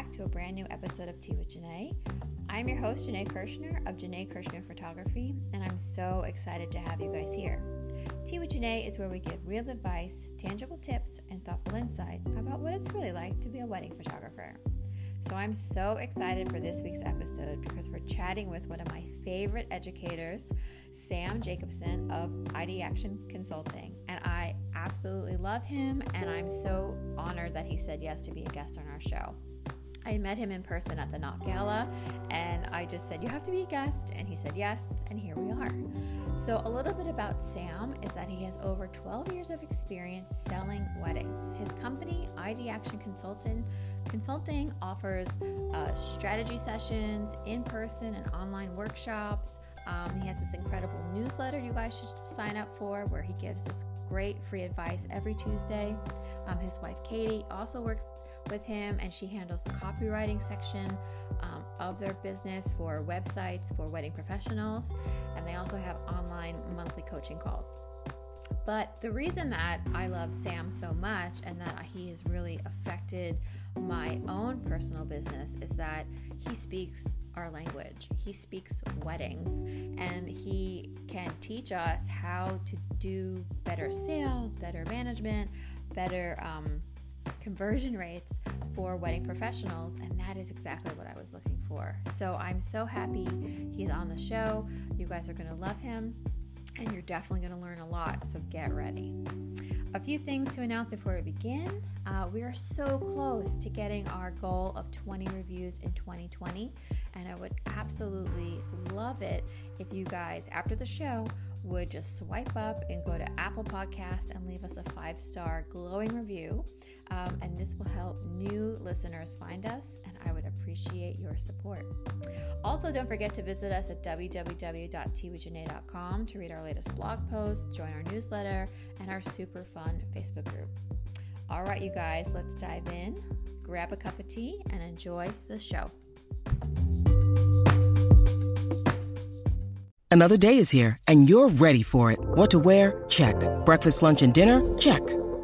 back to a brand new episode of Tea with Janae. I'm your host, Janae Kirshner of Janae Kirshner Photography, and I'm so excited to have you guys here. Tea with Janae is where we give real advice, tangible tips, and thoughtful insight about what it's really like to be a wedding photographer. So I'm so excited for this week's episode because we're chatting with one of my favorite educators, Sam Jacobson of Ideaction Consulting. And I absolutely love him, and I'm so honored that he said yes to be a guest on our show. I met him in person at the Knot Gala, and I just said, You have to be a guest. And he said yes, and here we are. So, a little bit about Sam is that he has over 12 years of experience selling weddings. His company, Ideaction Consultant, Consulting, offers uh, strategy sessions, in person and online workshops, um, he has this incredible newsletter you guys should sign up for where he gives this great free advice every Tuesday. Um, his wife Katie also works with him and she handles the copywriting section um, of their business for websites for wedding professionals. And they also have online monthly coaching calls. But the reason that I love Sam so much and that he has really affected my own personal business is that he speaks our language. He speaks weddings and he can teach us how to do better sales, better management, better um, conversion rates for wedding professionals. And that is exactly what I was looking for. So I'm so happy he's on the show. You guys are going to love him and you're definitely going to learn a lot. So get ready. A few things to announce before we begin. Uh, we are so close to getting our goal of 20 reviews in 2020, and I would absolutely love it if you guys, after the show, would just swipe up and go to Apple Podcasts and leave us a five star glowing review. Um, and this will help new listeners find us, and I would appreciate your support. Also, don't forget to visit us at www.twjanae.com to read our latest blog posts, join our newsletter, and our super fun Facebook group. All right, you guys, let's dive in, grab a cup of tea, and enjoy the show. Another day is here, and you're ready for it. What to wear? Check. Breakfast, lunch, and dinner? Check.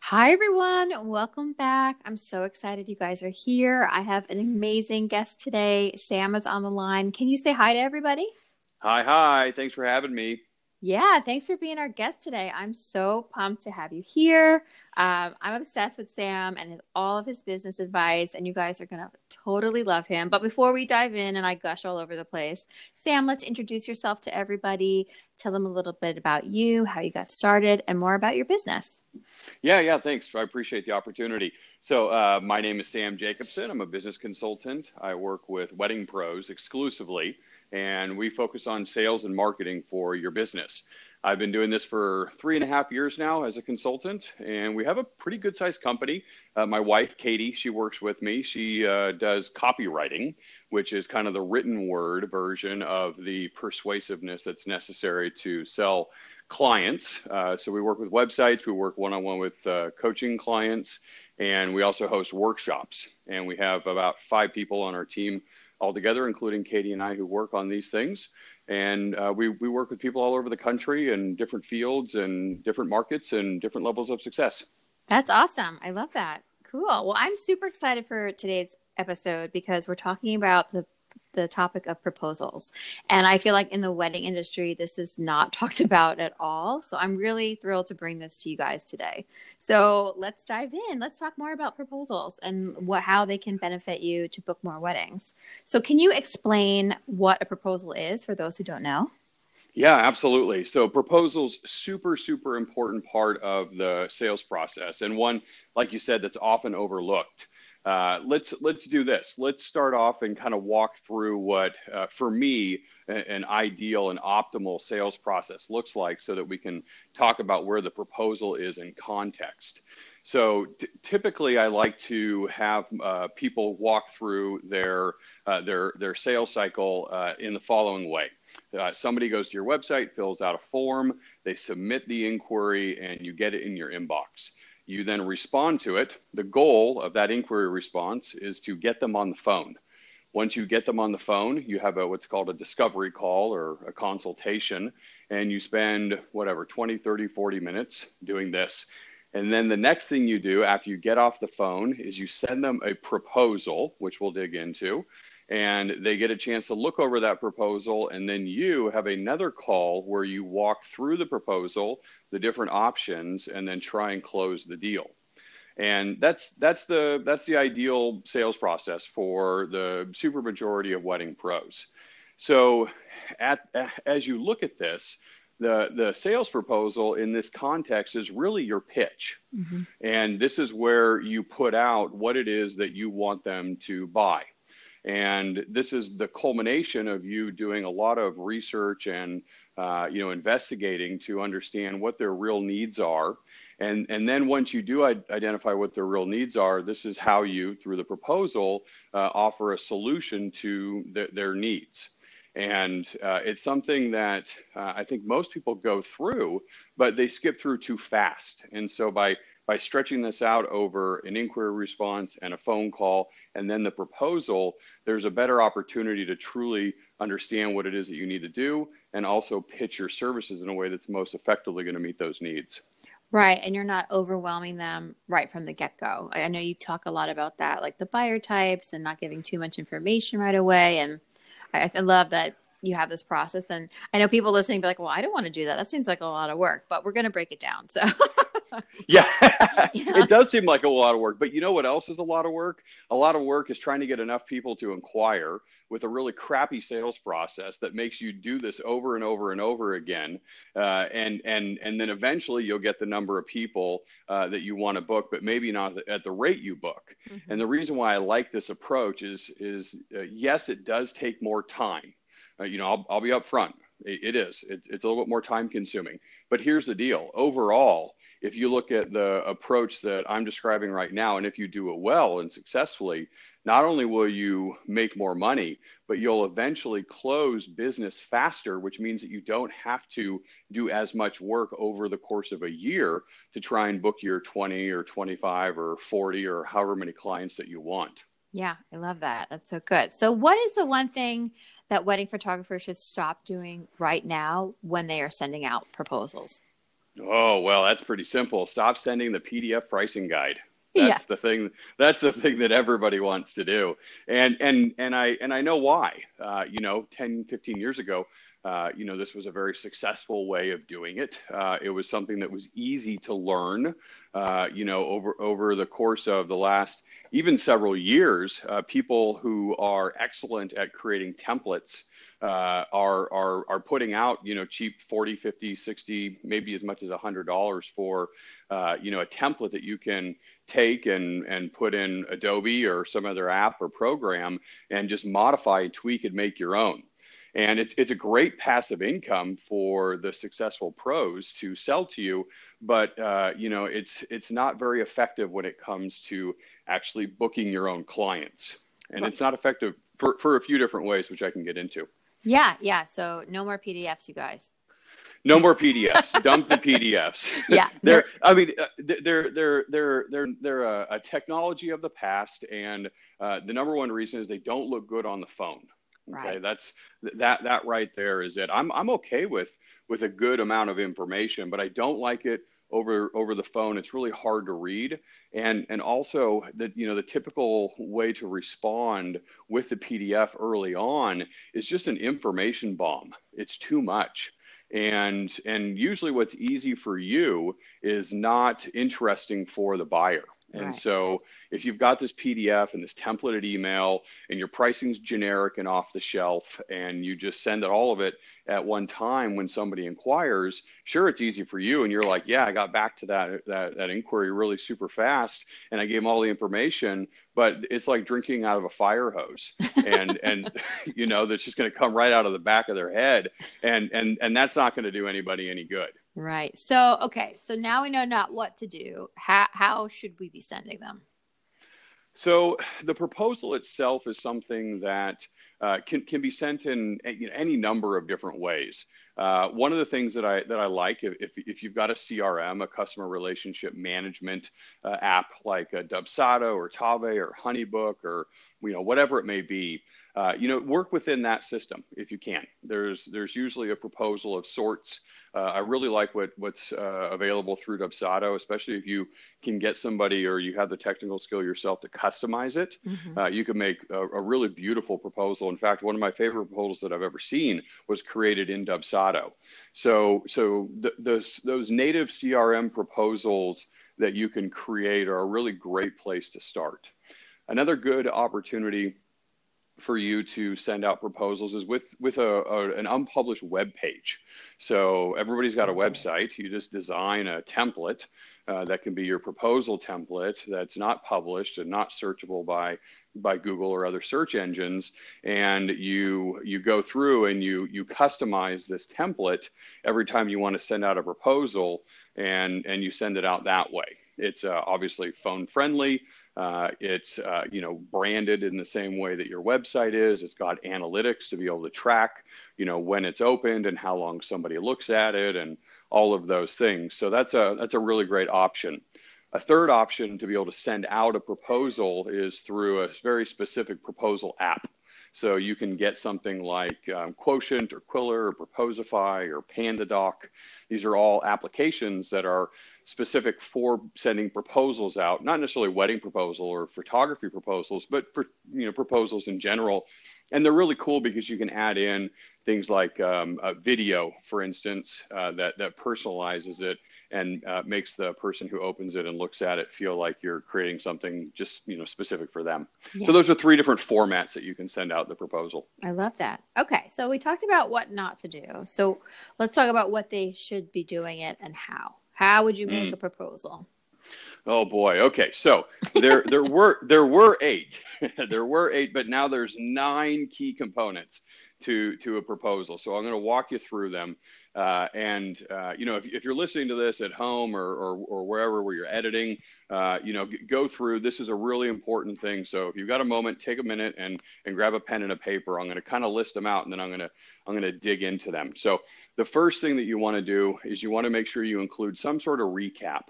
Hi, everyone. Welcome back. I'm so excited you guys are here. I have an amazing guest today. Sam is on the line. Can you say hi to everybody? Hi, hi. Thanks for having me. Yeah, thanks for being our guest today. I'm so pumped to have you here. Um, I'm obsessed with Sam and his, all of his business advice, and you guys are going to totally love him. But before we dive in and I gush all over the place, Sam, let's introduce yourself to everybody. Tell them a little bit about you, how you got started, and more about your business. Yeah, yeah, thanks. I appreciate the opportunity. So, uh, my name is Sam Jacobson. I'm a business consultant. I work with wedding pros exclusively and we focus on sales and marketing for your business. I've been doing this for three and a half years now as a consultant, and we have a pretty good sized company. Uh, my wife, Katie, she works with me. She uh, does copywriting, which is kind of the written word version of the persuasiveness that's necessary to sell clients. Uh, so we work with websites, we work one on one with uh, coaching clients, and we also host workshops. And we have about five people on our team altogether, including Katie and I, who work on these things. And uh, we, we work with people all over the country in different fields and different markets and different levels of success. That's awesome. I love that. Cool. Well, I'm super excited for today's episode because we're talking about the the topic of proposals. And I feel like in the wedding industry, this is not talked about at all. So I'm really thrilled to bring this to you guys today. So let's dive in. Let's talk more about proposals and what, how they can benefit you to book more weddings. So, can you explain what a proposal is for those who don't know? Yeah, absolutely. So proposals super super important part of the sales process and one like you said that's often overlooked. Uh, let's let's do this. Let's start off and kind of walk through what, uh, for me, an ideal and optimal sales process looks like, so that we can talk about where the proposal is in context. So t- typically, I like to have uh, people walk through their uh, their their sales cycle uh, in the following way. Somebody goes to your website, fills out a form, they submit the inquiry, and you get it in your inbox. You then respond to it. The goal of that inquiry response is to get them on the phone. Once you get them on the phone, you have a what's called a discovery call or a consultation, and you spend whatever 20, 30, 40 minutes doing this. And then the next thing you do after you get off the phone is you send them a proposal, which we'll dig into, and they get a chance to look over that proposal. And then you have another call where you walk through the proposal, the different options, and then try and close the deal. And that's that's the that's the ideal sales process for the super majority of wedding pros. So, at, as you look at this, the the sales proposal in this context is really your pitch mm-hmm. and this is where you put out what it is that you want them to buy and this is the culmination of you doing a lot of research and uh, you know investigating to understand what their real needs are and and then once you do identify what their real needs are this is how you through the proposal uh, offer a solution to the, their needs and uh, it's something that uh, I think most people go through, but they skip through too fast. And so by by stretching this out over an inquiry response and a phone call and then the proposal, there's a better opportunity to truly understand what it is that you need to do and also pitch your services in a way that's most effectively going to meet those needs. Right. And you're not overwhelming them right from the get go. I know you talk a lot about that, like the buyer types and not giving too much information right away. And I, I love that you have this process. And I know people listening be like, well, I don't want to do that. That seems like a lot of work, but we're going to break it down. So, yeah, it does seem like a lot of work. But you know what else is a lot of work? A lot of work is trying to get enough people to inquire with a really crappy sales process that makes you do this over and over and over again. Uh, and, and, and then eventually you'll get the number of people uh, that you want to book, but maybe not at the rate you book. Mm-hmm. And the reason why I like this approach is, is uh, yes, it does take more time. Uh, you know, I'll, I'll be upfront. It, it is. It, it's a little bit more time consuming. But here's the deal overall, if you look at the approach that I'm describing right now, and if you do it well and successfully, not only will you make more money, but you'll eventually close business faster, which means that you don't have to do as much work over the course of a year to try and book your 20 or 25 or 40 or however many clients that you want. Yeah, I love that. That's so good. So, what is the one thing that wedding photographers should stop doing right now when they are sending out proposals? Oh, well, that's pretty simple. Stop sending the PDF pricing guide. That's yeah. the thing. That's the thing that everybody wants to do. And and and I and I know why. Uh, you know, 10, 15 years ago, uh, you know, this was a very successful way of doing it. Uh, it was something that was easy to learn. Uh, you know, over over the course of the last even several years, uh, people who are excellent at creating templates uh, are are are putting out you know cheap 40 50 60 maybe as much as $100 for uh, you know a template that you can take and and put in adobe or some other app or program and just modify tweak and make your own. And it's, it's a great passive income for the successful pros to sell to you but uh, you know it's it's not very effective when it comes to actually booking your own clients. And right. it's not effective for, for a few different ways which i can get into yeah, yeah. So no more PDFs, you guys. No more PDFs. Dump the PDFs. Yeah, they're. I mean, uh, they're they're they're they're they're a, a technology of the past, and uh, the number one reason is they don't look good on the phone. Okay, right. that's that that right there is it. I'm I'm okay with with a good amount of information, but I don't like it over over the phone it's really hard to read. And and also the you know the typical way to respond with the pdf early on is just an information bomb. It's too much. And and usually what's easy for you is not interesting for the buyer and right. so if you've got this PDF and this templated email and your pricing's generic and off the shelf and you just send it all of it at one time when somebody inquires, sure it's easy for you and you're like, yeah, I got back to that that, that inquiry really super fast and I gave them all the information, but it's like drinking out of a fire hose and and you know that's just going to come right out of the back of their head and and and that's not going to do anybody any good. Right. So, okay. So now we know not what to do. How, how should we be sending them? So the proposal itself is something that uh, can, can be sent in any number of different ways. Uh, one of the things that I that I like if, if you've got a CRM, a customer relationship management uh, app like a Dubsado or Tave or Honeybook or you know whatever it may be, uh, you know work within that system if you can. There's there's usually a proposal of sorts uh, I really like what what's uh, available through Dubsado, especially if you can get somebody or you have the technical skill yourself to customize it. Mm-hmm. Uh, you can make a, a, really beautiful proposal. In fact, one of my favorite proposals that I've ever seen was created in Dubsado. So so th- those those native CRM proposals that you can create are a really great place to start. Another good opportunity for you to send out proposals is with with a, a, an unpublished web page. So everybody's got a website. You just design a template uh, that can be your proposal template that's not published and not searchable by by Google or other search engines. And you you go through and you you customize this template every time you want to send out a proposal, and and you send it out that way. It's uh, obviously phone friendly. Uh, it's uh, you know branded in the same way that your website is. It's got analytics to be able to track you know when it's opened and how long somebody looks at it and all of those things. So that's a that's a really great option. A third option to be able to send out a proposal is through a very specific proposal app. So you can get something like um, Quotient or Qwilr or Proposify or PandaDoc. These are all applications that are specific for sending proposals out, not necessarily wedding proposal or photography proposals, but for, you know proposals in general. And they're really cool because you can add in things like um, a video, for instance, uh, that that personalizes it and uh, makes the person who opens it and looks at it feel like you're creating something just you know specific for them. Yeah. So those are three different formats that you can send out the proposal. I love that. Okay, so we talked about what not to do. So let's talk about what they should be doing it and how. How would you make mm. a proposal? Oh boy. Okay. So there there were there were eight. there were eight, but now there's nine key components to to a proposal. So I'm going to walk you through them. Uh, and uh, you know, if, if you're listening to this at home or, or, or wherever where you're editing, uh, you know, g- go through. This is a really important thing. So if you've got a moment, take a minute and and grab a pen and a paper. I'm going to kind of list them out, and then I'm going to I'm going to dig into them. So the first thing that you want to do is you want to make sure you include some sort of recap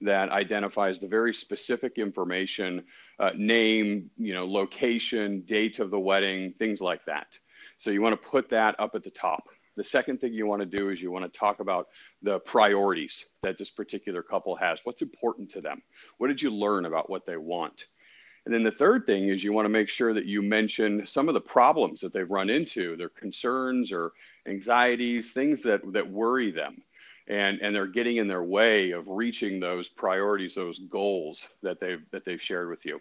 that identifies the very specific information, uh, name, you know, location, date of the wedding, things like that. So you want to put that up at the top. The second thing you want to do is you want to talk about the priorities that this particular couple has. What's important to them? What did you learn about what they want? And then the third thing is you want to make sure that you mention some of the problems that they've run into, their concerns or anxieties, things that, that worry them. And, and they're getting in their way of reaching those priorities, those goals that they've, that they've shared with you.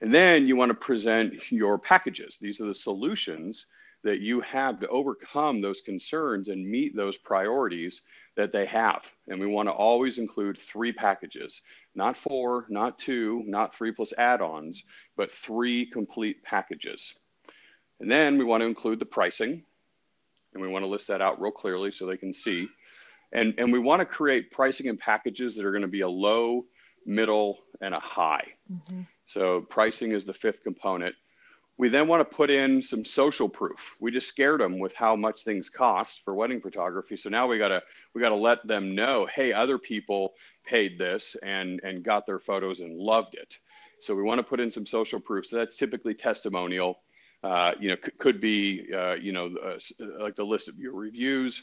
And then you want to present your packages. These are the solutions that you have to overcome those concerns and meet those priorities that they have. And we want to always include three packages, not four, not two, not three plus add ons, but three complete packages. And then we want to include the pricing, and we want to list that out real clearly so they can see. And, and we want to create pricing and packages that are going to be a low, middle, and a high. Mm-hmm. So pricing is the fifth component. We then want to put in some social proof. We just scared them with how much things cost for wedding photography. So now we gotta we gotta let them know, hey, other people paid this and and got their photos and loved it. So we want to put in some social proof. So that's typically testimonial. Uh, you know, c- could be uh, you know uh, like the list of your reviews,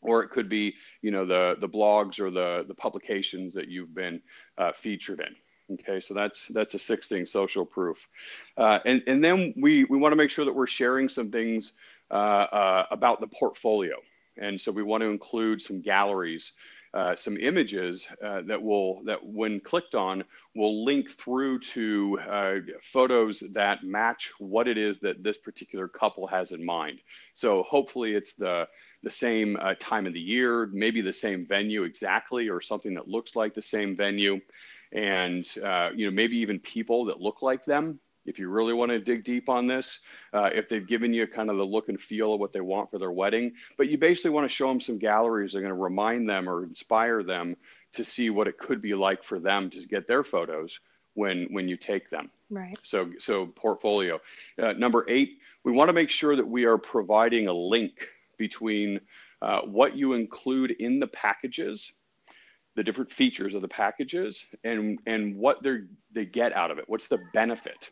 or it could be you know the the blogs or the the publications that you've been uh, featured in. Okay, so that's that's a sixth thing, social proof, uh, and and then we we want to make sure that we're sharing some things uh, uh, about the portfolio, and so we want to include some galleries, uh, some images uh, that will that when clicked on will link through to uh, photos that match what it is that this particular couple has in mind. So hopefully it's the the same time of the year, maybe the same venue exactly, or something that looks like the same venue and uh, you know maybe even people that look like them if you really want to dig deep on this, uh, if they've given you kind of the look and feel of what they want for their wedding, but you basically want to show them some galleries that are going to remind them or inspire them to see what it could be like for them to get their photos when when you take them. Right. So so portfolio. Uh, number eight, we want to make sure that we are providing a link between uh, what you include in the packages, the different features of the packages, and and what they they get out of it. What's the benefit?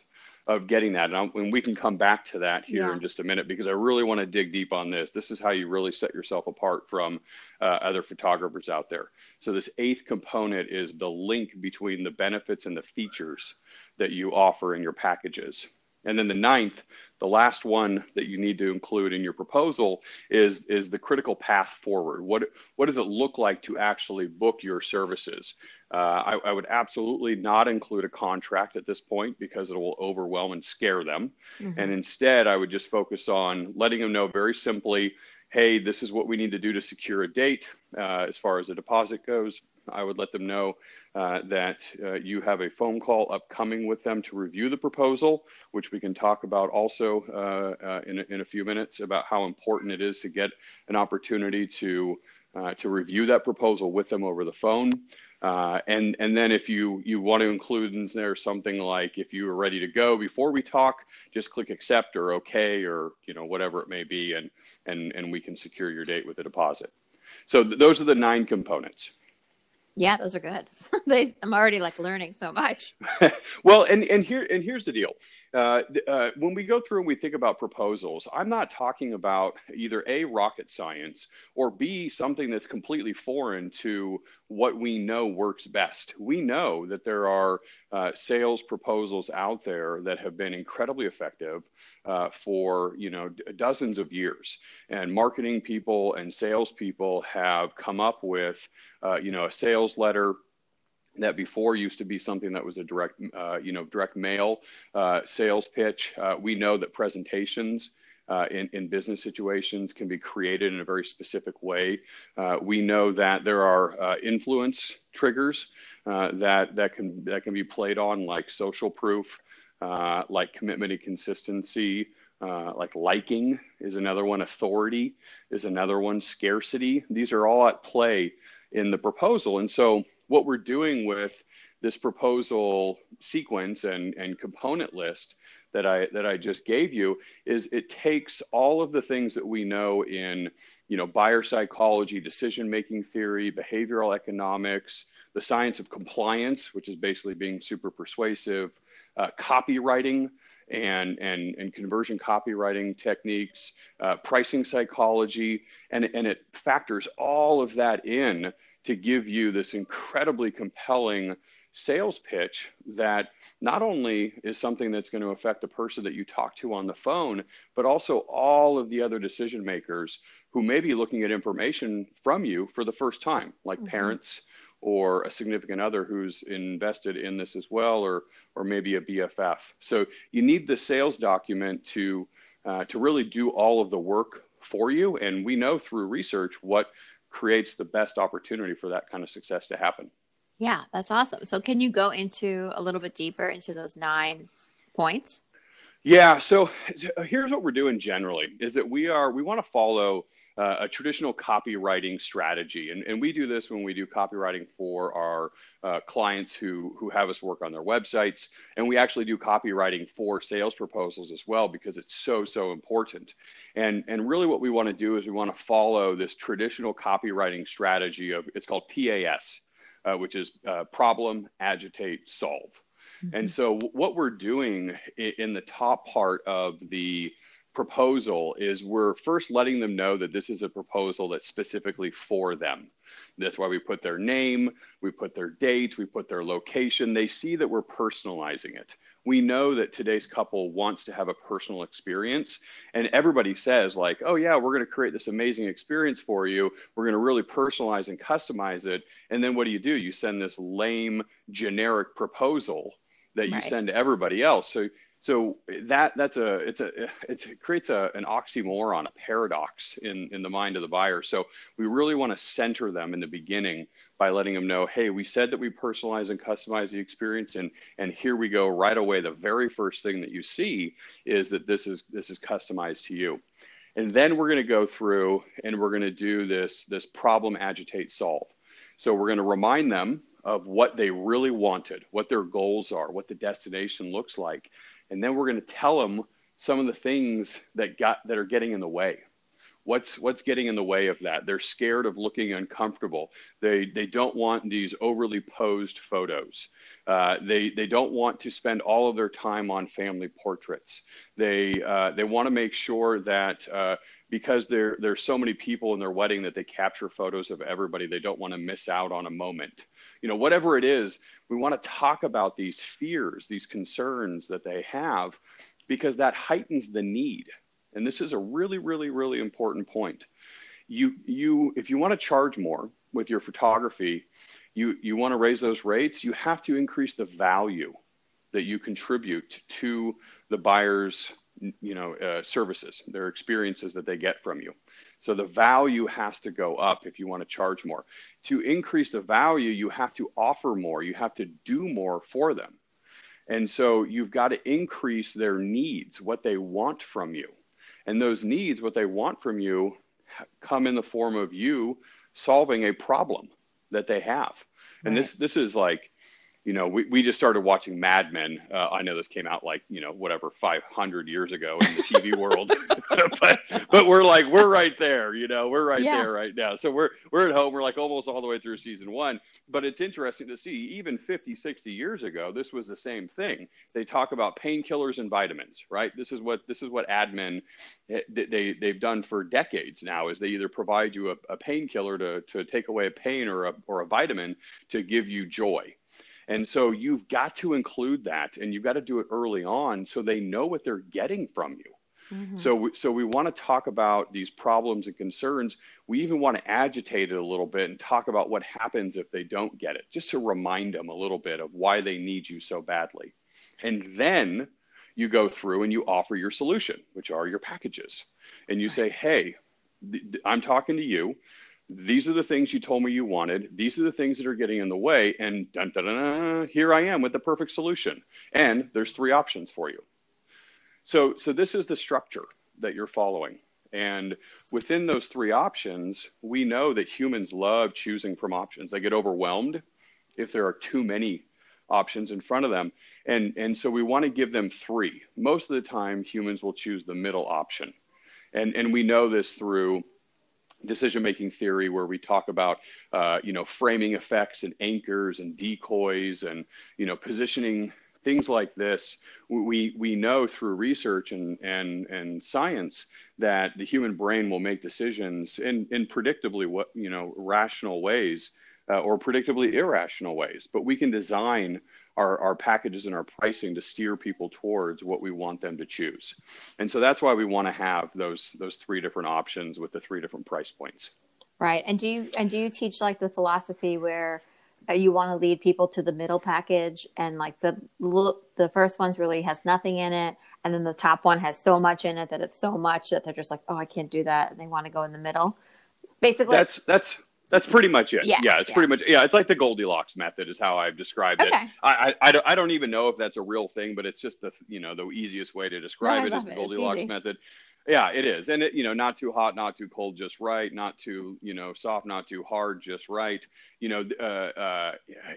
of getting that. And, and, we can come back to that here yeah. in just a minute because I really want to dig deep on this. This is how you really set yourself apart from uh, other photographers out there. So, this eighth component is the link between the benefits and the features that you offer in your packages. And then the ninth, the last one that you need to include in your proposal is, is the critical path forward. What, what does it look like to actually book your services? Uh, I, I, would absolutely not include a contract at this point because it will overwhelm and scare them. Mm-hmm. And instead, I would just focus on letting them know very simply hey, this is what we need to do to secure a date uh, as far as the deposit goes. I would let them know uh, that uh, you have a phone call upcoming with them to review the proposal, which we can talk about also uh, uh in, a, in a few minutes about how important it is to get an opportunity to uh, to review that proposal with them over the phone. Uh, and and then if you you want to include in there something like if you are ready to go before we talk, just click accept or okay or you know whatever it may be, and and and we can secure your date with a deposit. So th- those are the nine components. Yeah, those are good. they, I'm already like learning so much. well, and and here and here's the deal. Uh, uh, when we go through and we think about proposals, I'm not talking about either A, rocket science, or B, something that's completely foreign to what we know works best. We know that there are uh, sales proposals out there that have been incredibly effective uh, for you know d- dozens of years, and marketing people and salespeople have come up with uh, you know a sales letter that before used to be something that was a direct, uh, you know, direct mail uh, sales pitch. Uh, we know that presentations uh, in, in business situations can be created in a very specific way. Uh, we know that there are uh, influence triggers that that can that can be played on, like social proof, like commitment and consistency. like liking is another one, authority is another one, scarcity. These are all at play in the proposal. And so what we're doing with this proposal sequence and, and component list that I that I just gave you is it takes all of the things that we know in you know buyer psychology, decision making theory, behavioral economics, the science of compliance, which is basically being super persuasive, uh, copywriting and and and conversion copywriting techniques, uh, pricing psychology, and and it factors all of that in to give you this incredibly compelling sales pitch that not only is something that's going to affect the person that you talk to on the phone, but also all of the other decision makers who may be looking at information from you for the first time, like mm-hmm. parents or a significant other who's invested in this as well, or or maybe a BFF. So you need the sales document to uh, to really do all of the work for you. And we know through research what creates the best opportunity for that kind of success to happen. Yeah, that's awesome. So, can you go into a little bit deeper into those nine points? Yeah. So, here's what we're doing generally: is that we are we want to follow uh, a traditional copywriting strategy. And, and we do this when we do copywriting for our uh, clients who, who have us work on their websites. And we actually do copywriting for sales proposals as well because it's so, so important. And, and really, what we want to do is we want to follow this traditional copywriting strategy of it's called PAS, uh, which is uh, problem, agitate, solve. Mm-hmm. And so, what we're doing in the top part of the proposal is we're first letting them know that this is a proposal that's specifically for them. That's why we put their name, we put their date, we put their location. They see that we're personalizing it. We know that today's couple wants to have a personal experience. And everybody says, like, oh, yeah, we're going to create this amazing experience for you. We're going to really personalize and customize it. And then what do you do? You send this lame, generic proposal that you right. send to everybody else. So so that that's a it's a it's, it creates a, an oxymoron, a paradox in in the mind of the buyer. So we really want to center them in the beginning by letting them know, hey, we said that we personalize and customize the experience, and and here we go right away. The very first thing that you see is that this is this is customized to you, and then we're going to go through and we're going to do this this problem agitate solve. So we're going to remind them of what they really wanted, what their goals are, what the destination looks like and then we're going to tell them some of the things that got that are getting in the way. What's what's getting in the way of that? They're scared of looking uncomfortable. They they don't want these overly posed photos. Uh, they they don't want to spend all of their time on family portraits. They uh, they want to make sure that uh, because there there's so many people in their wedding that they capture photos of everybody they don't want to miss out on a moment you know whatever it is we want to talk about these fears, these concerns that they have, because that heightens the need. And this is a really, really, really important point. You, you, if you want to charge more with your photography, you, you want to raise those rates, you have to increase the value that you contribute to the buyer's you know uh, services their experiences that they get from you so the value has to go up if you want to charge more. To increase the value, you have to offer more, you have to do more for them. And so you've got to increase their needs, what they want from you. And those needs, what they want from you, come in the form of you solving a problem that they have. And right. this this is like you know, we, we just started watching Mad Men. Uh, I know this came out like, you know, whatever, 500 years ago in the TV world, but, but we're like, we're right there, you know, we're right yeah. there right now. So we're, we're at home. We're like almost all the way through season one, but it's interesting to see even 50, 60 years ago, this was the same thing. They talk about painkillers and vitamins, right? This is what, this is what admin, eh, they, they've done for decades now is they either provide you a, a painkiller to, to take away a pain or a, or a vitamin to give you joy and so you've got to include that and you've got to do it early on so they know what they're getting from you. Mm-hmm. So, we, so we want to talk about these problems and concerns. We even want to agitate it a little bit and talk about what happens if they don't get it, just to remind them a little bit of why they need you so badly. And then you go through and you offer your solution, which are your packages. And you say, hey, th- I'm talking to you these are the things you told me you wanted. These are the things that are getting in the way. And dun, dun, dun, here I am with the perfect solution. And there's three options for you. So, so this is the structure that you're following. And within those three options, we know that humans love choosing from options. They get overwhelmed if there are too many options in front of them. And, and so we want to give them three. Most of the time, humans will choose the middle option. And, and we know this through decision making theory where we talk about uh, you know framing effects and anchors and decoys and you know positioning things like this. We we know through research and and and science that the human brain will make decisions in in predictably what you know rational ways uh, or predictably irrational ways. But we can design our, our packages and our pricing to steer people towards what we want them to choose. And so that's why we want to have those those three different options with the three different price points. Right. And do you and do you teach like the philosophy where uh, you want to lead people to the middle package and like the the first one's really has nothing in it and then the top one has so much in it that it's so much that they're just like, "Oh, I can't do that." And they want to go in the middle. Basically That's that's that's pretty much it. Yeah, yeah it's yeah. pretty much yeah. It's like the Goldilocks method is how I've described okay. it. I, I, I, don't, I don't even know if that's a real thing, but it's just the you know the easiest way to describe no, it is the Goldilocks method. Yeah, it is, and it you know not too hot, not too cold, just right. Not too you know soft, not too hard, just right. You know, uh, uh,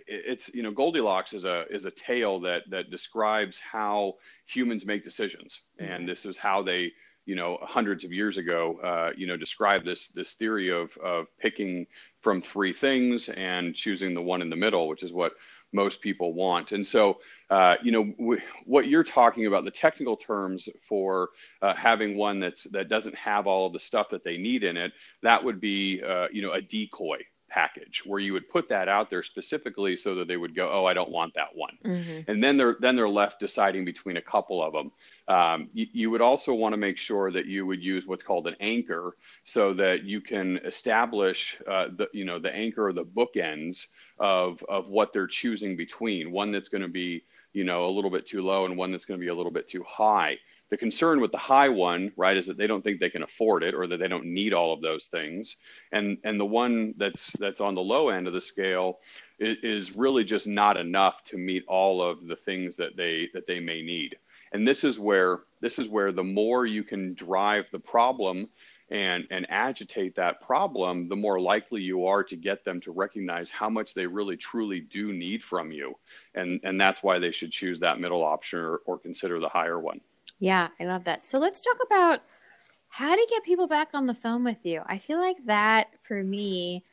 it's you know Goldilocks is a is a tale that that describes how humans make decisions, mm-hmm. and this is how they you know hundreds of years ago uh, you know described this this theory of of picking from three things and choosing the one in the middle which is what most people want. And so uh, you know w- what you're talking about the technical terms for uh, having one that's that doesn't have all of the stuff that they need in it that would be uh, you know a decoy package where you would put that out there specifically so that they would go, oh, I don't want that one, mm-hmm. and then they're then they're left deciding between a couple of them. Um, you, you, would also want to make sure that you would use what's called an anchor so that you can establish uh, the you know the anchor or the bookends of of what they're choosing between one that's going to be you know, a little bit too low and one that's going to be a little bit too high. The concern with the high one, right, is that they don't think they can afford it or that they don't need all of those things. And and the one that's that's on the low end of the scale is, is really just not enough to meet all of the things that they that they may need. And this is where this is where the more you can drive the problem and and agitate that problem, the more likely you are to get them to recognize how much they really truly do need from you. And and that's why they should choose that middle option or, or consider the higher one. Yeah, I love that. So let's talk about how to get people back on the phone with you. I feel like that for me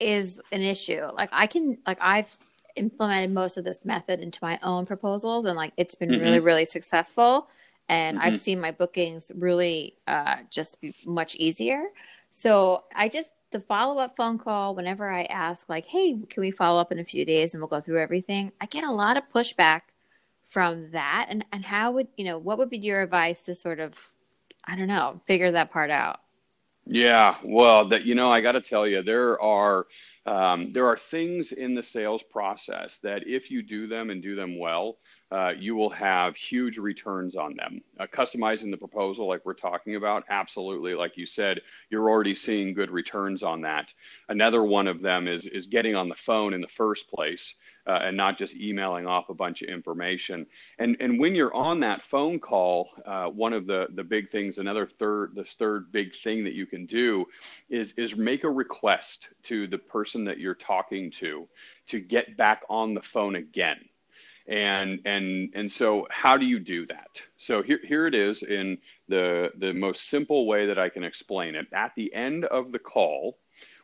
is an issue. Like I can like I've implemented most of this method into my own proposals and like it's been mm-hmm. really really successful and mm-hmm. I've seen my bookings really uh, just be much easier. So I just the follow up phone call whenever I ask like, "Hey, can we follow up in a few days and we'll go through everything?" I get a lot of pushback from that. And and how would you know what would be your advice to sort of I don't know figure that part out? Yeah, well, that you know, I got to tell you, there are um, there are things in the sales process that if you do them and do them well, uh, you will have huge returns on them. Uh, customizing the proposal, like we're talking about, absolutely. Like you said, you're already seeing good returns on that. Another one of them is is getting on the phone in the first place uh, and not just emailing off a bunch of information. And and when you're on that phone call, uh, one of the the big things, another third, the third big thing that you can do is is make a request to the person that you're talking to to get back on the phone again. And and and so how do you do that? So here here it is in the the most simple way that i can explain it. At the end of the call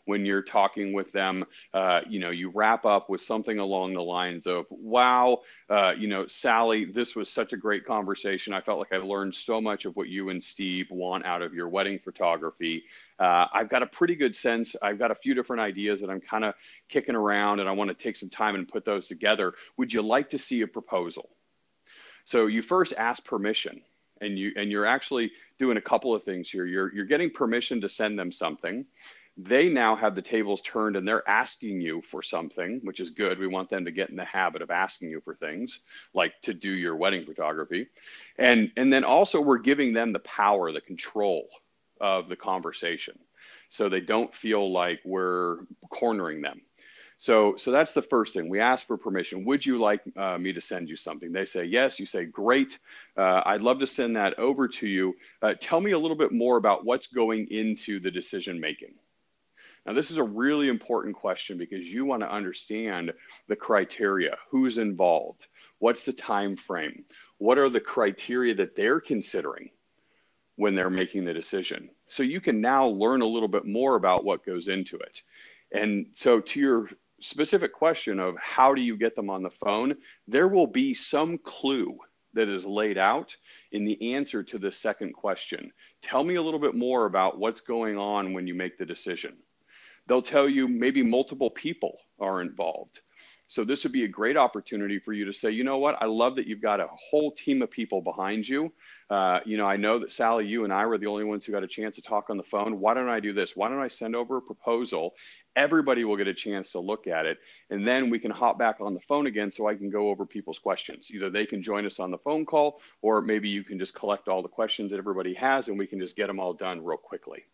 when you're talking with them. Uh, you know, you wrap up with something along the lines of, wow, uh, you know, Sally, this was such a great conversation. I felt like I learned so much of what you and Steve want out of your wedding photography. Uh, I've got a pretty good sense. I've got a few different ideas that I'm kind of kicking around and I want to take some time and put those together. Would you like to see a proposal? So you first ask permission and you and you're actually doing a couple of things here. You're you're getting permission to send them something they now have the tables turned and they're asking you for something, which is good. We want them to get in the habit of asking you for things, like to do your wedding photography. And, and then also, we're giving them the power, the control of the conversation. So they don't feel like we're cornering them. So, so that's the first thing. We ask for permission. Would you like uh, me to send you something? They say yes. You say great. Uh, I'd love to send that over to you. Uh, tell me a little bit more about what's going into the decision making. Now, this is a really important question because you want to understand the criteria, who's involved, what's the time frame, what are the criteria that they're considering when they're making the decision. So you can now learn a little bit more about what goes into it. And so to your specific question of how do you get them on the phone, there will be some clue that is laid out in the answer to the second question. Tell me a little bit more about what's going on when you make the decision. They'll tell you maybe multiple people are involved. So this would be a great opportunity for you to say, you know what, I love that you've got a whole team of people behind you. Uh, you know, I know that Sally, you and I were the only ones who got a chance to talk on the phone. Why don't I do this? Why don't I send over a proposal? Everybody will get a chance to look at it, and then we can hop back on the phone again so I can go over people's questions. Either they can join us on the phone call, or maybe you can just collect all the questions that everybody has, and we can just get them all done real quickly.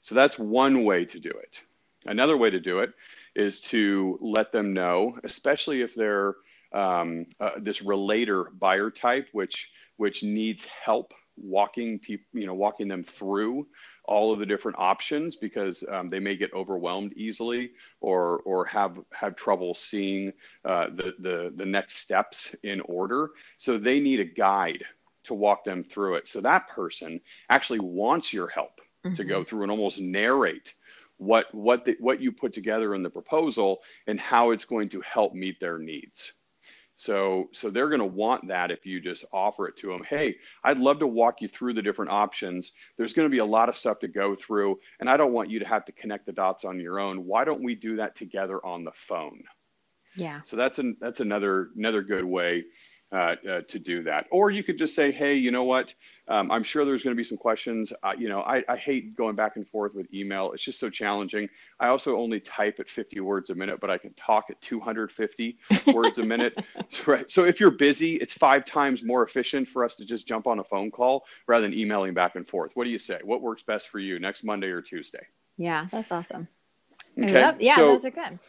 So that's one way to do it. Another way to do it is to let them know, especially if they're um, uh, this relator buyer type, which which needs help walking people, you know, walking them through all of the different options because um, they may get overwhelmed easily or or have have trouble seeing uh, the the the next steps in order. So they need a guide to walk them through it. So that person actually wants your help mm-hmm. to go mm-hmm. through and almost narrate what what the, what you put together in the proposal and how it's going to help meet their needs. So so they're going to want that if you just offer it to them. Hey, I'd love to walk you through the different options. There's going to be a lot of stuff to go through and I don't want you to have to connect the dots on your own. Why don't we do that together on the phone? Yeah. So that's an that's another another good way uh, uh, to do that. Or you could just say, hey, you know what? Um, I'm sure there's going to be some questions. Uh, you know, I, I, hate going back and forth with email. It's just so challenging. I also only type at 50 words a minute, but I can talk at 250 words a minute. Right. So if you're busy, it's five times more efficient for us to just jump on a phone call rather than emailing back and forth. What do you say? What works best for you next Monday or Tuesday? Yeah, that's awesome. Okay. Love, yeah, so, those are good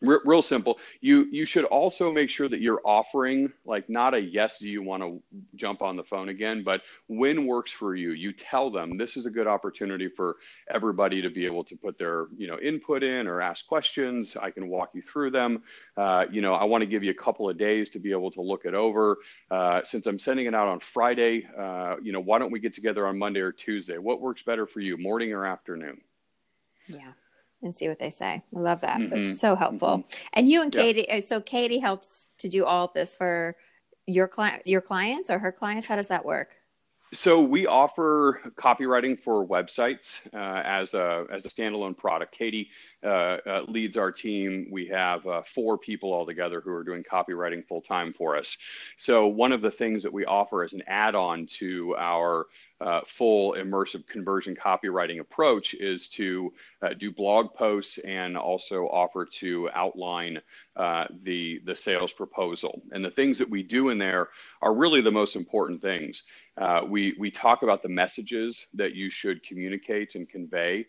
real, real simple. You you should also make sure that you're offering like not a yes do you want to jump on the phone again but when works for you you tell them this is a good opportunity for everybody to be able to put their you know input in or ask questions. I can walk you through them. Uh, you know i want to give you a couple of days to be able to look it over. Uh, since i'm sending it out on friday uh, you know why don't we get together on monday or tuesday? What works better for you morning or afternoon? Yeah and see what they say. I love that. Mm-hmm. That's so helpful. Mm-hmm. And you and Katie, yep. Uh, so Katie helps to do all of this for your client, your clients or her clients. How does that work? So we offer copywriting for websites uh, as a as a standalone product. Katie uh, uh, leads our team. We have uh, four people altogether who are doing copywriting full time for us. So one of the things that we offer as an add-on to our uh, full immersive conversion copywriting approach is to uh, do blog posts and also offer to outline the the sales proposal. And the things that we do in there are really the most important things. Uh, we we talk about the messages that you should communicate and convey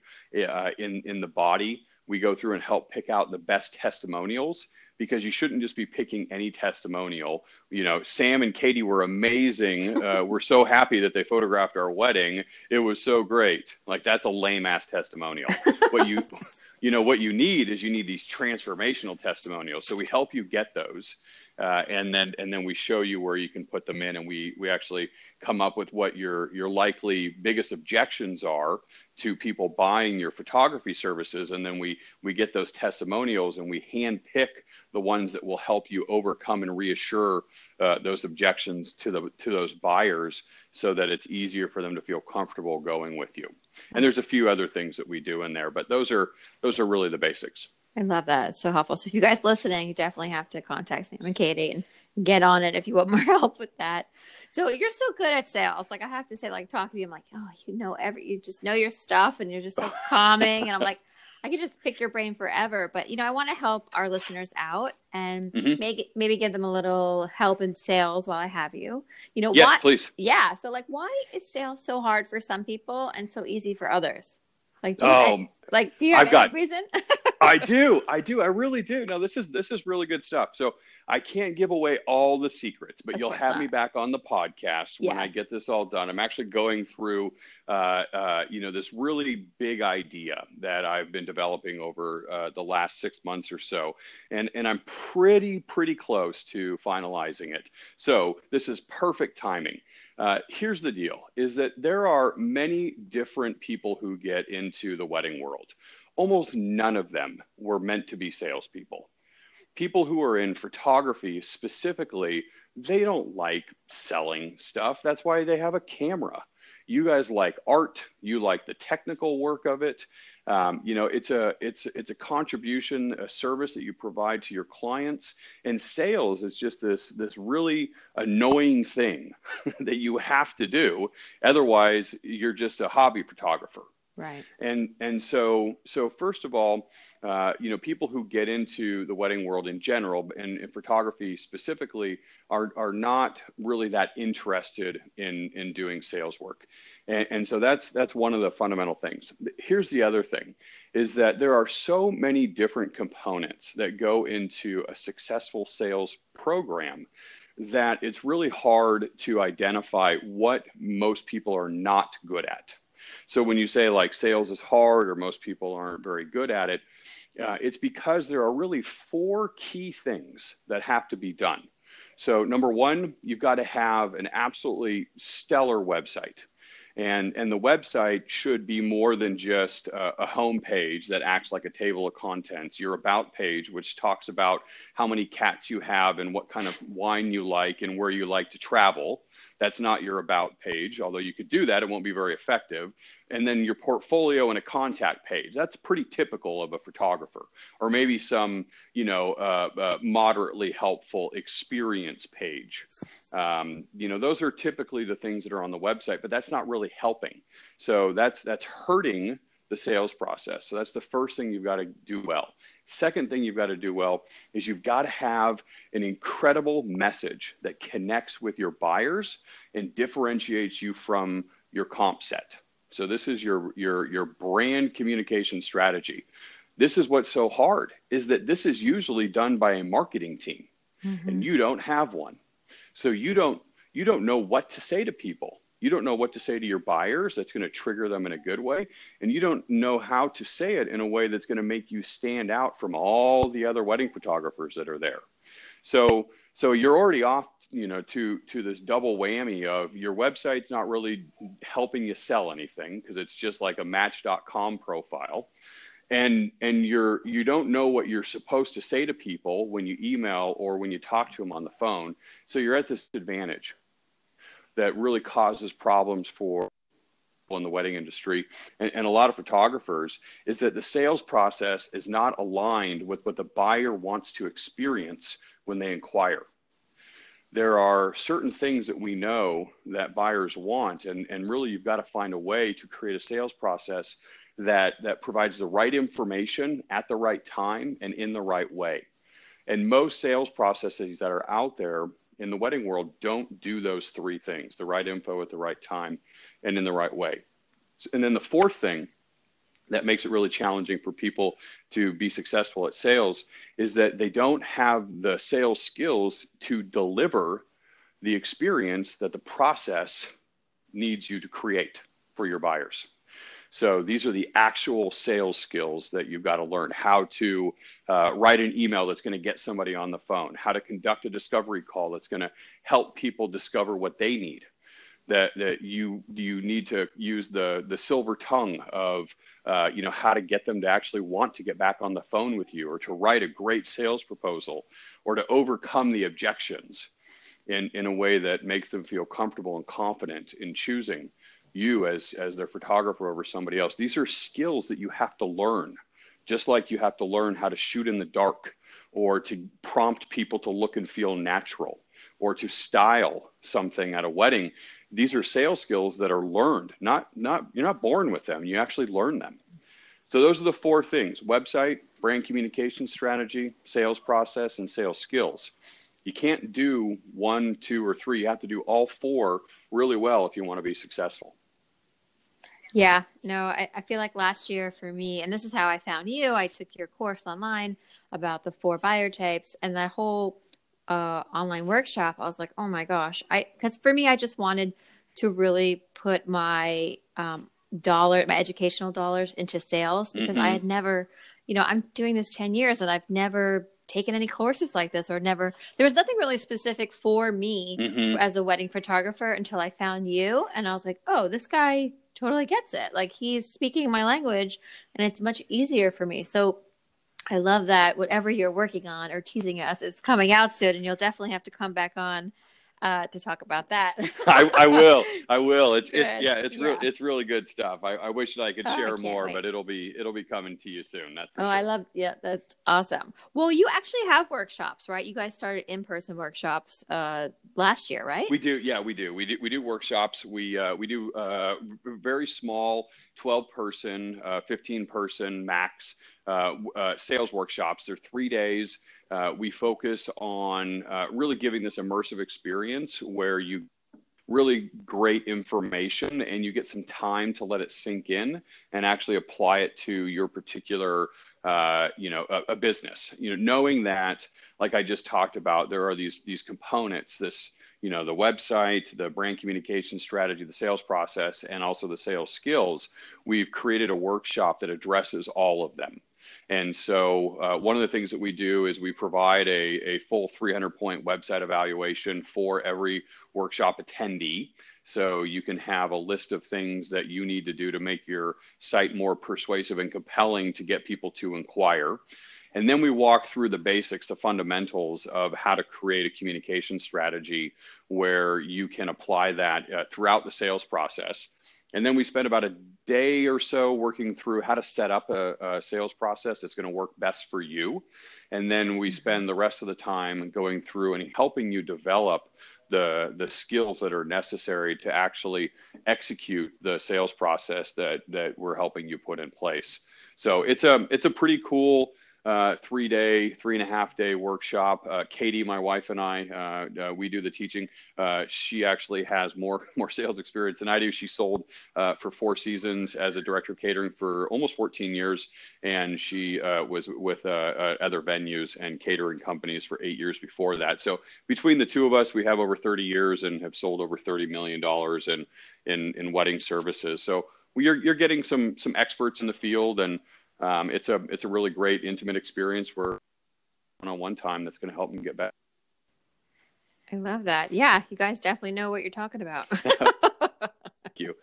uh, in in the body. We go through and help pick out the best testimonials because you shouldn't just be picking any testimonial. You know, Sam and Katie were amazing. Uh, we're so happy that they photographed our wedding. It was so great. Like that's a lame ass testimonial. what you, you know, what you need is you need these transformational testimonials. So we help you get those. Uh, and then and then we show you where you can put them in and we we actually come up with what your your likely biggest objections are to people buying your photography services and then we we get those testimonials and we hand pick the ones that will help you overcome and reassure uh, those objections to the to those buyers so that it's easier for them to feel comfortable going with you. And there's a few other things that we do in there but those are those are really the basics I love that. It's so helpful. So if you guys listening, you definitely have to contact Sam and Katie and get on it if you want more help with that. So you're so good at sales. Like I have to say, like talking to you, I'm like, oh, you know every you just know your stuff and you're just so calming. And I'm like, I could just pick your brain forever. But you know, I want to help our listeners out and mm-hmm. make maybe give them a little help in sales while I have you. You know, yes, why, please. Yeah. So like why is sales so hard for some people and so easy for others? Like, do um, you, like, do you have I've got, reason? I do. I do. I really do. No, this is this is really good stuff. So I can't give away all the secrets, but of you'll have not. me back on the podcast yes. when I get this all done. I'm actually going through, uh, uh, you know, this really big idea that I've been developing over uh, the last six months or so, and and I'm pretty pretty close to finalizing it. So this is perfect timing. Uh, here's the deal is that there are many different people who get into the wedding world almost none of them were meant to be salespeople. People who are in photography specifically, they don't like selling stuff. That's why they have a camera. You guys like art. You like the technical work of it. Um, you know, it's a it's it's a contribution, a service that you provide to your clients. And sales is just this this really annoying thing that you have to do. Otherwise, you're just a hobby photographer Right. And and so so first of all, uh, you know, people who get into the wedding world in general and, and photography specifically are are not really that interested in in doing sales work. And, and so that's that's one of the fundamental things. Here's the other thing is that there are so many different components that go into a successful sales program that it's really hard to identify what most people are not good at. So when you say like sales is hard or most people aren't very good at it, uh, it's because there are really four key things that have to be done. So number one, you've got to have an absolutely stellar website. And, and the website should be more than just a, a home page that acts like a table of contents. Your about page, which talks about how many cats you have and what kind of wine you like and where you like to travel. That's not your about page, although you could do that, it won't be very effective. And then your portfolio and a contact page. That's pretty typical of a photographer, or maybe some, you know, uh, uh, moderately helpful experience page. Um, you know, those are typically the things that are on the website, but that's not really helping. So that's that's hurting the sales process. So that's the first thing you've got to do well. Second thing you've got to do well is you've got to have an incredible message that connects with your buyers and differentiates you from your comp set. So this is your your your brand communication strategy. This is what's so hard is that this is usually done by a marketing team mm-hmm. and you don't have one. So you don't you don't know what to say to people you don't know what to say to your buyers that's going to trigger them in a good way and you don't know how to say it in a way that's going to make you stand out from all the other wedding photographers that are there. So so you're already off you know to to this double whammy of your website's not really helping you sell anything because it's just like a match.com profile and and you're you don't know what you're supposed to say to people when you email or when you talk to them on the phone. So you're at this advantage that really causes problems for in the wedding industry and, and, a lot of photographers is that the sales process is not aligned with what the buyer wants to experience when they inquire. There are certain things that we know that buyers want, and, and really you've got to find a way to create a sales process that, that provides the right information at the right time and in the right way. And most sales processes that are out there in the wedding world don't do those three things the right info at the right time and in the right way. And then the fourth thing that makes it really challenging for people to be successful at sales is that they don't have the sales skills to deliver the experience that the process needs you to create for your buyers. So these are the actual sales skills that you've got to learn how to uh, write an email that's going to get somebody on the phone, how to conduct a discovery call that's going to help people discover what they need. That, that you you need to use the the silver tongue of uh, you know how to get them to actually want to get back on the phone with you or to write a great sales proposal or to overcome the objections in, in a way that makes them feel comfortable and confident in choosing you as as their photographer over somebody else. These are skills that you have to learn, just like you have to learn how to shoot in the dark or to prompt people to look and feel natural or to style something at a wedding. These are sales skills that are learned. Not not you're not born with them. You actually learn them. So those are the four things: website, brand communication strategy, sales process, and sales skills. You can't do one, two, or three. You have to do all four really well if you want to be successful. Yeah, no, I, I, feel like last year for me, and this is how I found you. I took your course online about the four buyer types and that whole uh, online workshop. I was like, oh my gosh, I because for me, I just wanted to really put my um, dollar, my educational dollars into sales because mm-hmm. I had never, you know, I'm doing this ten years and I've never taken any courses like this or never there was nothing really specific for me mm-hmm. as a wedding photographer until I found you and I was like, "Oh, this guy totally gets it. Like he's speaking my language and it's much easier for me." So I love that whatever you're working on or teasing us, it's coming out soon and you'll definitely have to come back on uh, to talk about that. I, I, will. I will. It's it's yeah. It's yeah. real. It's really good stuff. I, I wish that I could oh, share I more, wait. but it'll be it'll be coming to you soon. That's oh, sure. I love. Yeah, that's awesome. Well, you actually have workshops, right? You guys started in person workshops uh, last year, right? We do. Yeah, we do. We do. We do workshops. We uh, we do uh, very small, twelve person, uh, fifteen person max uh, uh, sales workshops. They're three days. Uh, we focus on uh, really giving this immersive experience where you really great information and you get some time to let it sink in and actually apply it to your particular uh, you know a, a, business. You know knowing that like i just talked about there are these these components this you know the website the brand communication strategy the sales process and also the sales skills. We've created a workshop that addresses all of them and so, uh, one of the things that we do is we provide a, a full 300 point website evaluation for every workshop attendee. So, you can have a list of things that you need to do to make your site more persuasive and compelling to get people to inquire. And then we walk through the basics, the fundamentals of how to create a communication strategy where you can apply that uh, throughout the sales process. And then we spend about a day or so working through how to set up a, a sales process that's going to work best for you. And then we mm-hmm. spend the rest of the time going through and helping you develop the the skills that are necessary to actually execute the sales process that that we're helping you put in place. So it's a it's a pretty cool uh, three day, three and a half day workshop. Uh, Katie, my wife, and I, uh, uh we do the teaching. Uh, she actually has more more sales experience than I do. She sold for four seasons as a director of catering for almost 14 years, and she was with other venues and catering companies for eight years before that. So between the two of us, we have over 30 years and have sold over 30 million dollars in, in in wedding services. So you're you're getting some some experts in the field and um, it's a it's a really great intimate experience where one-on-one time that's going to help them get back. I love that. Yeah, you guys definitely know what you're talking about. You.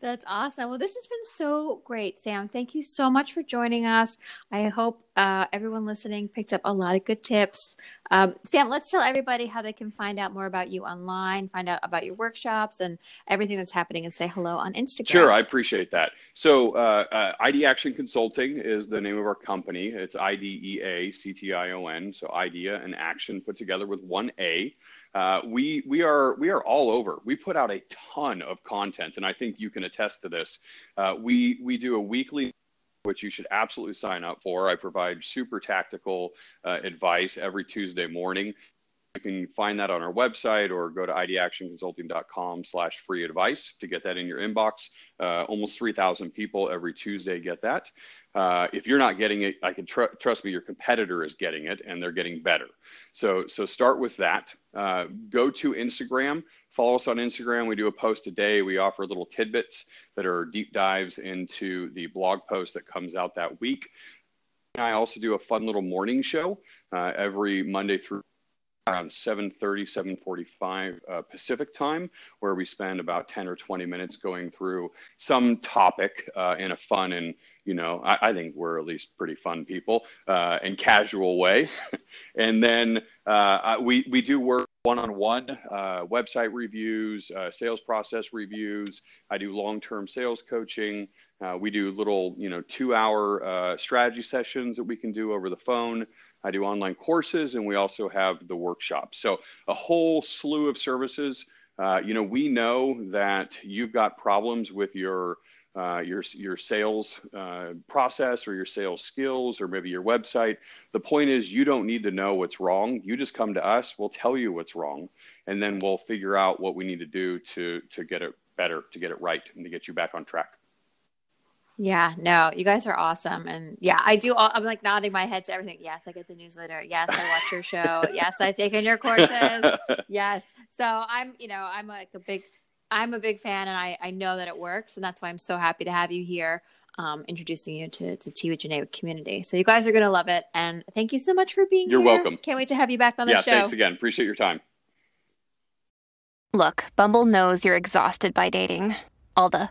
That's awesome. Well, this has been so great, Sam. Thank you so much for joining us. I hope uh, everyone listening picked up a lot of good tips. Um, Sam, let's tell everybody how they can find out more about you online, find out about your workshops and everything that's happening, and say hello on Instagram. Sure, I appreciate that. So, uh, uh, Ideaction Consulting is the name of our company. It's I D E A C T I O N. So, idea and action put together with one A. Uh, we we are we are all over. We put out a ton of content, and I think you can attest to this. Uh, we we do a weekly which you should absolutely sign up for. I provide super tactical uh, advice every Tuesday morning. You can find that on our website or go to ideactionconsulting.com slash free advice to get that in your inbox. Uh, almost 3,000 people every Tuesday get that. Uh, if you're not getting it, I can tr- trust me, your competitor is getting it and they're getting better. So, so start with that. Uh, go to Instagram, follow us on Instagram. We do a post a day. We offer little tidbits that are deep dives into the blog post that comes out that week. I also do a fun little morning show uh, every Monday through around 7.30 7.45 uh, pacific time where we spend about 10 or 20 minutes going through some topic uh, in a fun and you know I, I, think we're at least pretty fun people uh, and casual way. And then uh, we, we do work one-on-one uh, website reviews uh, sales process reviews. I do long-term sales coaching. We do little you know two hour strategy sessions that we can do over the phone I do online courses, and we also have the workshops. So a whole slew of services. Uh, you know, we know that you've got problems with your uh, your your sales uh, process or your sales skills or maybe your website. The point is, you don't need to know what's wrong. You just come to us. We'll tell you what's wrong, and then we'll figure out what we need to do to to get it better, to get it right, and to get you back on track. Yeah, no, you guys are awesome. And yeah, I do. All, I'm like nodding my head to everything. Yes, I get the newsletter. Yes, I watch your show. yes, I've taken your courses. yes. So I'm, you know, I'm like a big, I'm a big fan and I, I know that it works. And that's why I'm so happy to have you here, um, introducing you to, to Tea with Janae community. So you guys are going to love it. And thank you so much for being You're here. welcome. Can't wait to have you back on the show. yeah, show. Thanks again. Appreciate your time. Look, Bumble knows you're exhausted by dating. All the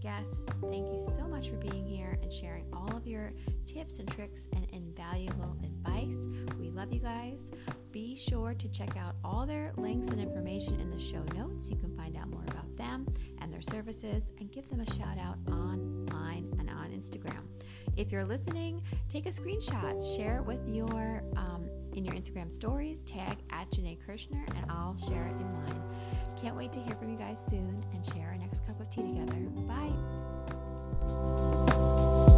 Guests. Thank you so much for being here and sharing all of your tips and tricks and invaluable advice. We love you guys. Be sure to check out all their links and information in the show notes. You can find out more about them and their services and give them a shout out online and on Instagram. If you're listening, take a screenshot, share it with your um, in your Instagram stories, tag at Janae Kirshner, and I'll share it in mine. Can't wait to hear from you guys soon and share our next cup of tea together. Bye.